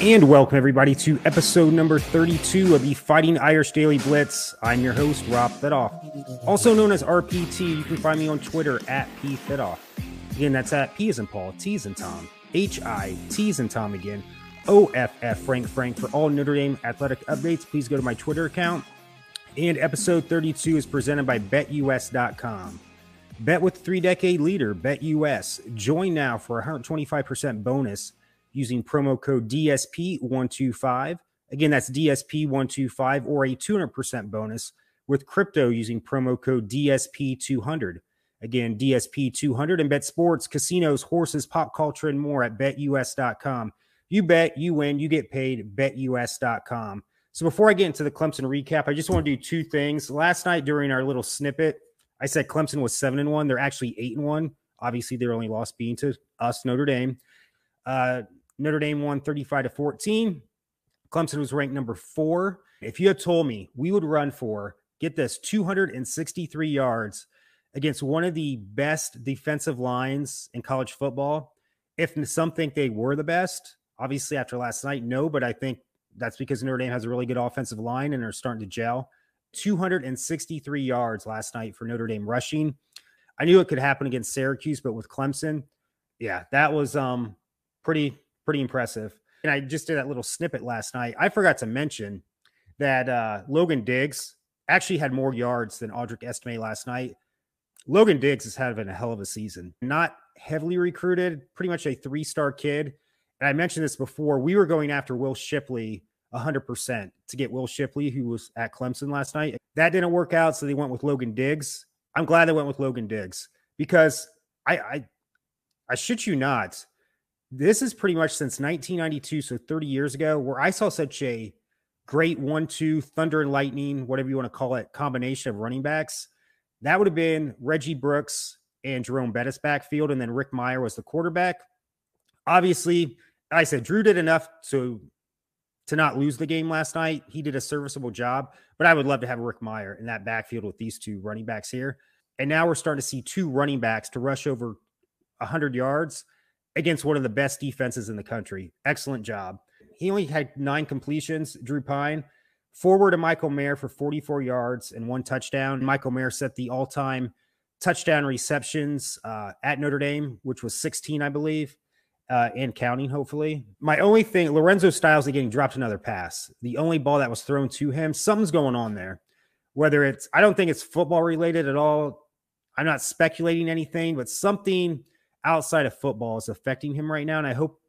And welcome, everybody, to episode number 32 of the Fighting Irish Daily Blitz. I'm your host, Rob Fidoff. Also known as RPT, you can find me on Twitter at P Fidoff. Again, that's at P as in Paul, T as in Tom, H I T as in Tom again, O F F Frank Frank. For all Notre Dame athletic updates, please go to my Twitter account. And episode 32 is presented by BetUS.com. Bet with three decade leader, BetUS. Join now for a 125% bonus using promo code DSP125. Again, that's DSP125 or a 200% bonus with crypto using promo code DSP200. Again, DSP200 and bet sports, casinos, horses, pop culture, and more at betus.com. You bet, you win, you get paid, betus.com. So before I get into the Clemson recap, I just want to do two things. Last night during our little snippet, I said Clemson was seven and one. They're actually eight and one. Obviously, their only loss being to us, Notre Dame. Uh, Notre Dame won 35 to 14. Clemson was ranked number four. If you had told me we would run for, get this, 263 yards against one of the best defensive lines in college football, if some think they were the best, obviously after last night, no, but I think that's because Notre Dame has a really good offensive line and are starting to gel. 263 yards last night for Notre Dame rushing. I knew it could happen against Syracuse, but with Clemson, yeah, that was um pretty pretty impressive. And I just did that little snippet last night. I forgot to mention that uh, Logan Diggs actually had more yards than Audric Estime last night. Logan Diggs is having a hell of a season. Not heavily recruited, pretty much a three star kid. And I mentioned this before. We were going after Will Shipley 100% to get Will Shipley, who was at Clemson last night. That didn't work out. So they went with Logan Diggs. I'm glad they went with Logan Diggs because I, I, I shit you not this is pretty much since 1992, so 30 years ago, where I saw such a great one two thunder and lightning, whatever you want to call it, combination of running backs. That would have been Reggie Brooks and Jerome Bettis backfield, and then Rick Mirer was the quarterback. Obviously, I said Drew did enough to to not lose the game last night. He did a serviceable job, but I would love to have Rick Mirer in that backfield with these two running backs here. And now we're starting to see two running backs to rush over 100 yards against one of the best defenses in the country. Excellent job. He only had nine completions, Drew Pyne. Forward to Michael Mayer for 44 yards and one touchdown. Michael Mayer set the all time touchdown receptions uh, at Notre Dame, which was 16, I believe, uh, and counting, hopefully. My only thing, Lorenzo Styles getting dropped another pass. The only ball that was thrown to him, something's going on there. Whether it's, I don't think it's football related at all. I'm not speculating anything, but something outside of football is affecting him right now. And I hope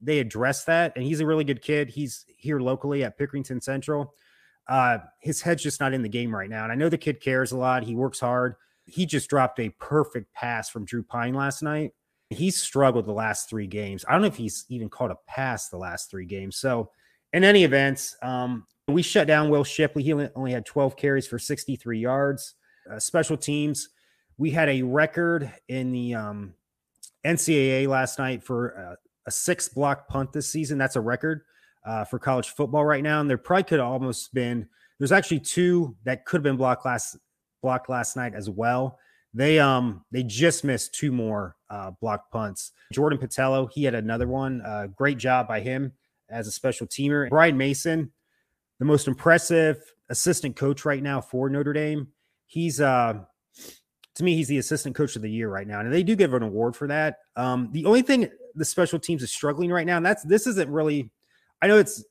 they address that. And he's a really good kid. He's here locally at Pickerington Central. Uh, his head's just not in the game right now. And I know the kid cares a lot. He works hard. He just dropped a perfect pass from Drew Pyne last night. He's struggled the last three games. I don't know if he's even caught a pass the last three games. So, in any event, um, we shut down Will Shipley. He only had 12 carries for 63 yards. Uh, special teams, we had a record in the um, NCAA last night for a, a six block punt this season. That's a record uh, for college football right now. And there probably could have almost been, there's actually two that could have been blocked last blocked last night as well. They um they just missed two more uh, blocked punts. Jordan Botelho, he had another one. Uh, great job by him as a special teamer. Brian Mason, the most impressive assistant coach right now for Notre Dame. He's uh to me, he's the assistant coach of the year right now, and they do give an award for that. Um, the only thing the special teams is struggling right now, and that's this isn't really. I know it's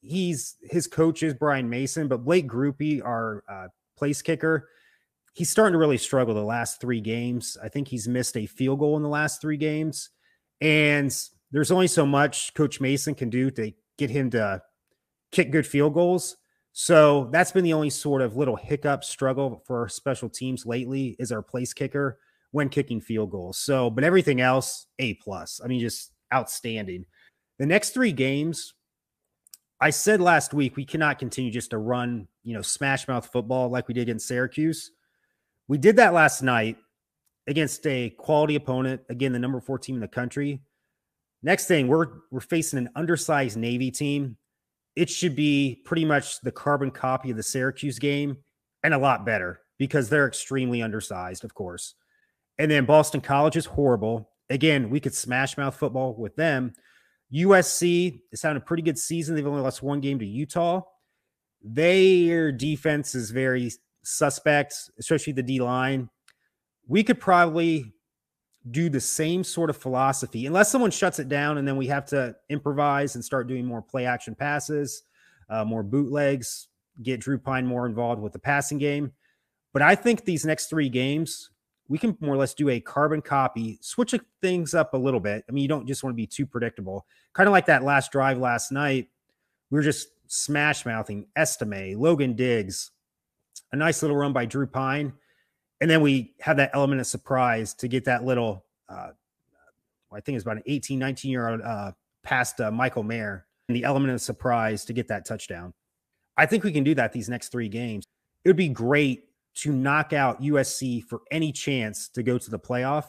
he's his coach is Brian Mason, but Blake Grupe, our uh, place kicker, he's starting to really struggle the last three games. I think he's missed a field goal in the last three games, and there's only so much Coach Mason can do to get him to kick good field goals. So that's been the only sort of little hiccup struggle for our special teams lately is our place kicker when kicking field goals. So, but everything else, A plus. I mean, just outstanding. The next three games, I said last week we cannot continue just to run, you know, smash mouth football like we did against Syracuse. We did that last night against a quality opponent, again, the number four team in the country. Next thing, we're we're facing an undersized Navy team. It should be pretty much the carbon copy of the Syracuse game and a lot better because they're extremely undersized, of course. And then Boston College is horrible. Again, we could smash mouth football with them. USC is having a pretty good season. They've only lost one game to Utah. Their defense is very suspect, especially the D line. We could probably do the same sort of philosophy unless someone shuts it down and then we have to improvise and start doing more play action passes, uh, more bootlegs, get Drew Pyne more involved with the passing game. But I think these next three games, we can more or less do a carbon copy, switch things up a little bit. I mean, you don't just want to be too predictable. Kind of like that last drive last night. We were just smash mouthing Estime, Logan Diggs, a nice little run by Drew Pyne. And then we have that element of surprise to get that little, uh, I think it's about an 18, 19 year old uh, past uh, Michael Mayer, and the element of surprise to get that touchdown. I think we can do that these next three games. It would be great to knock out USC for any chance to go to the playoff.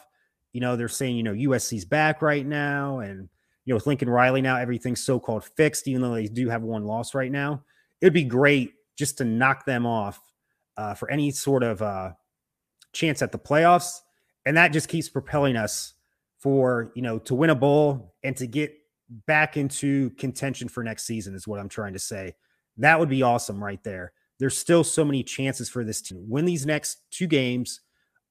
You know, they're saying, you know, USC's back right now. And, you know, with Lincoln Riley now, everything's so called fixed, even though they do have one loss right now. It'd be great just to knock them off uh, for any sort of uh, chance at the playoffs. And that just keeps propelling us for, you know, to win a bowl and to get back into contention for next season, is what I'm trying to say. That would be awesome right there there's still so many chances for this team. Win these next two games,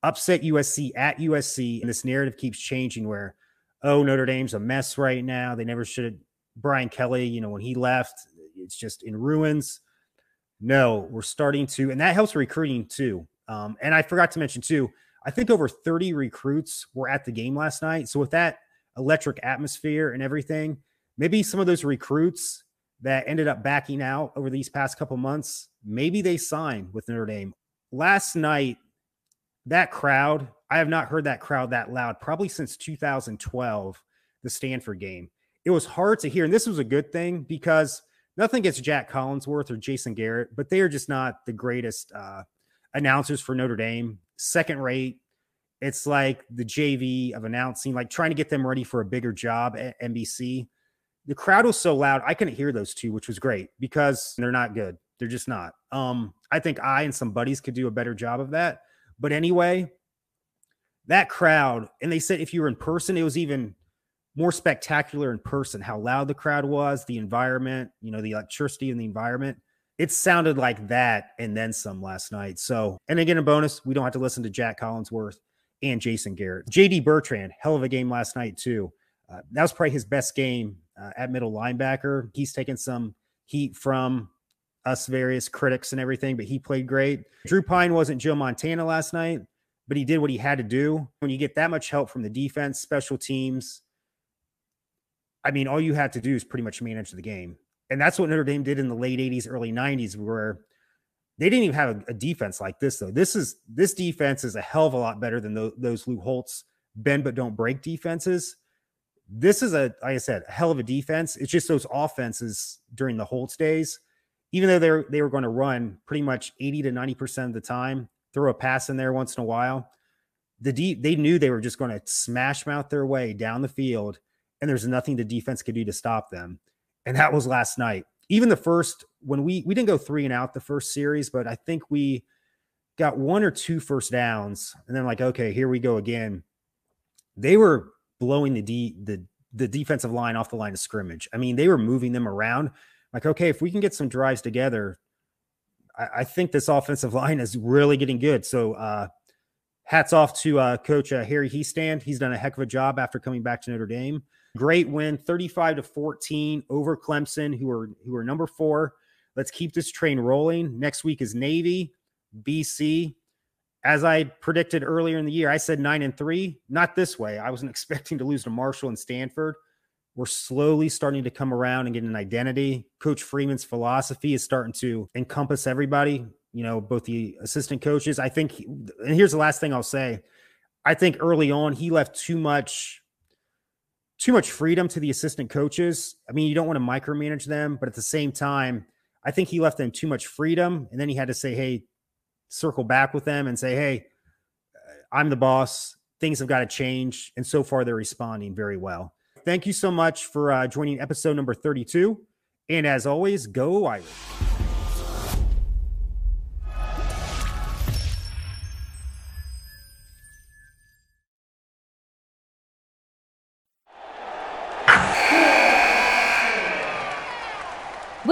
upset USC at USC, and this narrative keeps changing where, oh, Notre Dame's a mess right now. They never should have. Brian Kelly, you know, when he left, it's just in ruins. No, we're starting to, and that helps recruiting too. Um, and I forgot to mention too, I think over 30 recruits were at the game last night. So with that electric atmosphere and everything, maybe some of those recruits that ended up backing out over these past couple months, maybe they sign with Notre Dame. Last night, that crowd, I have not heard that crowd that loud probably since 2012, the Stanford game. It was hard to hear. And this was a good thing because nothing gets Jac Collinsworth or Jason Garrett, but they are just not the greatest uh, announcers for Notre Dame. Second rate. It's like the JV of announcing, like trying to get them ready for a bigger job at NBC the crowd was so loud I couldn't hear those two, which was great because they're not good. They're just not. Um, I think I and some buddies could do a better job of that. But anyway, that crowd, and they said if you were in person, it was even more spectacular in person. How loud the crowd was, the environment, you know, the electricity and the environment. It sounded like that and then some last night. So, and again, a bonus, we don't have to listen to Jac Collinsworth and Jason Garrett. JD Bertrand, hell of a game last night, too. Uh, that was probably his best game uh, at middle linebacker. He's taken some heat from us various critics and everything, but he played great. Drew Pyne wasn't Joe Montana last night, but he did what he had to do. When you get that much help from the defense, special teams, I mean, all you had to do is pretty much manage the game. And that's what Notre Dame did in the late 80s, early 90s, where they didn't even have a, a defense like this, though. This is this defense is a hell of a lot better than those, those Lou Holtz bend but don't break defenses this is a like I said, a hell of a defense. It's just those offenses during the Holtz days, even though they're they were going to run pretty much 80 to 90 percent of the time, throw a pass in there once in a while. The deep they knew they were just going to smash mouth their way down the field, and there's nothing the defense could do to stop them. And that was last night. Even the first when we we didn't go three and out the first series, but I think we got one or two first downs, and then like okay, here we go again. They were blowing the D the the defensive line off the line of scrimmage. I mean, they were moving them around. Like, okay, if we can get some drives together, I, I think this offensive line is really getting good. So uh hats off to uh coach uh, Harry Hiestand. He's done a heck of a job after coming back to Notre Dame. Great win, 35 to 14 over Clemson, who are who are number four. Let's keep this train rolling. Next week is Navy, BC, as I predicted earlier in the year, I said nine and three. Not this way. I wasn't expecting to lose to Marshall and Stanford. We're slowly starting to come around and get an identity. Coach Freeman's philosophy is starting to encompass everybody, you know, both the assistant coaches. I think, and here's the last thing I'll say I think early on, he left too much too much freedom to the assistant coaches. I mean, you don't want to micromanage them, but at the same time, I think he left them too much freedom. And then he had to say, hey, circle back with them and say, hey, I'm the boss. Things have got to change. And so far, they're responding very well. Thank you so much for uh, joining episode number 32. And as always, go Irish.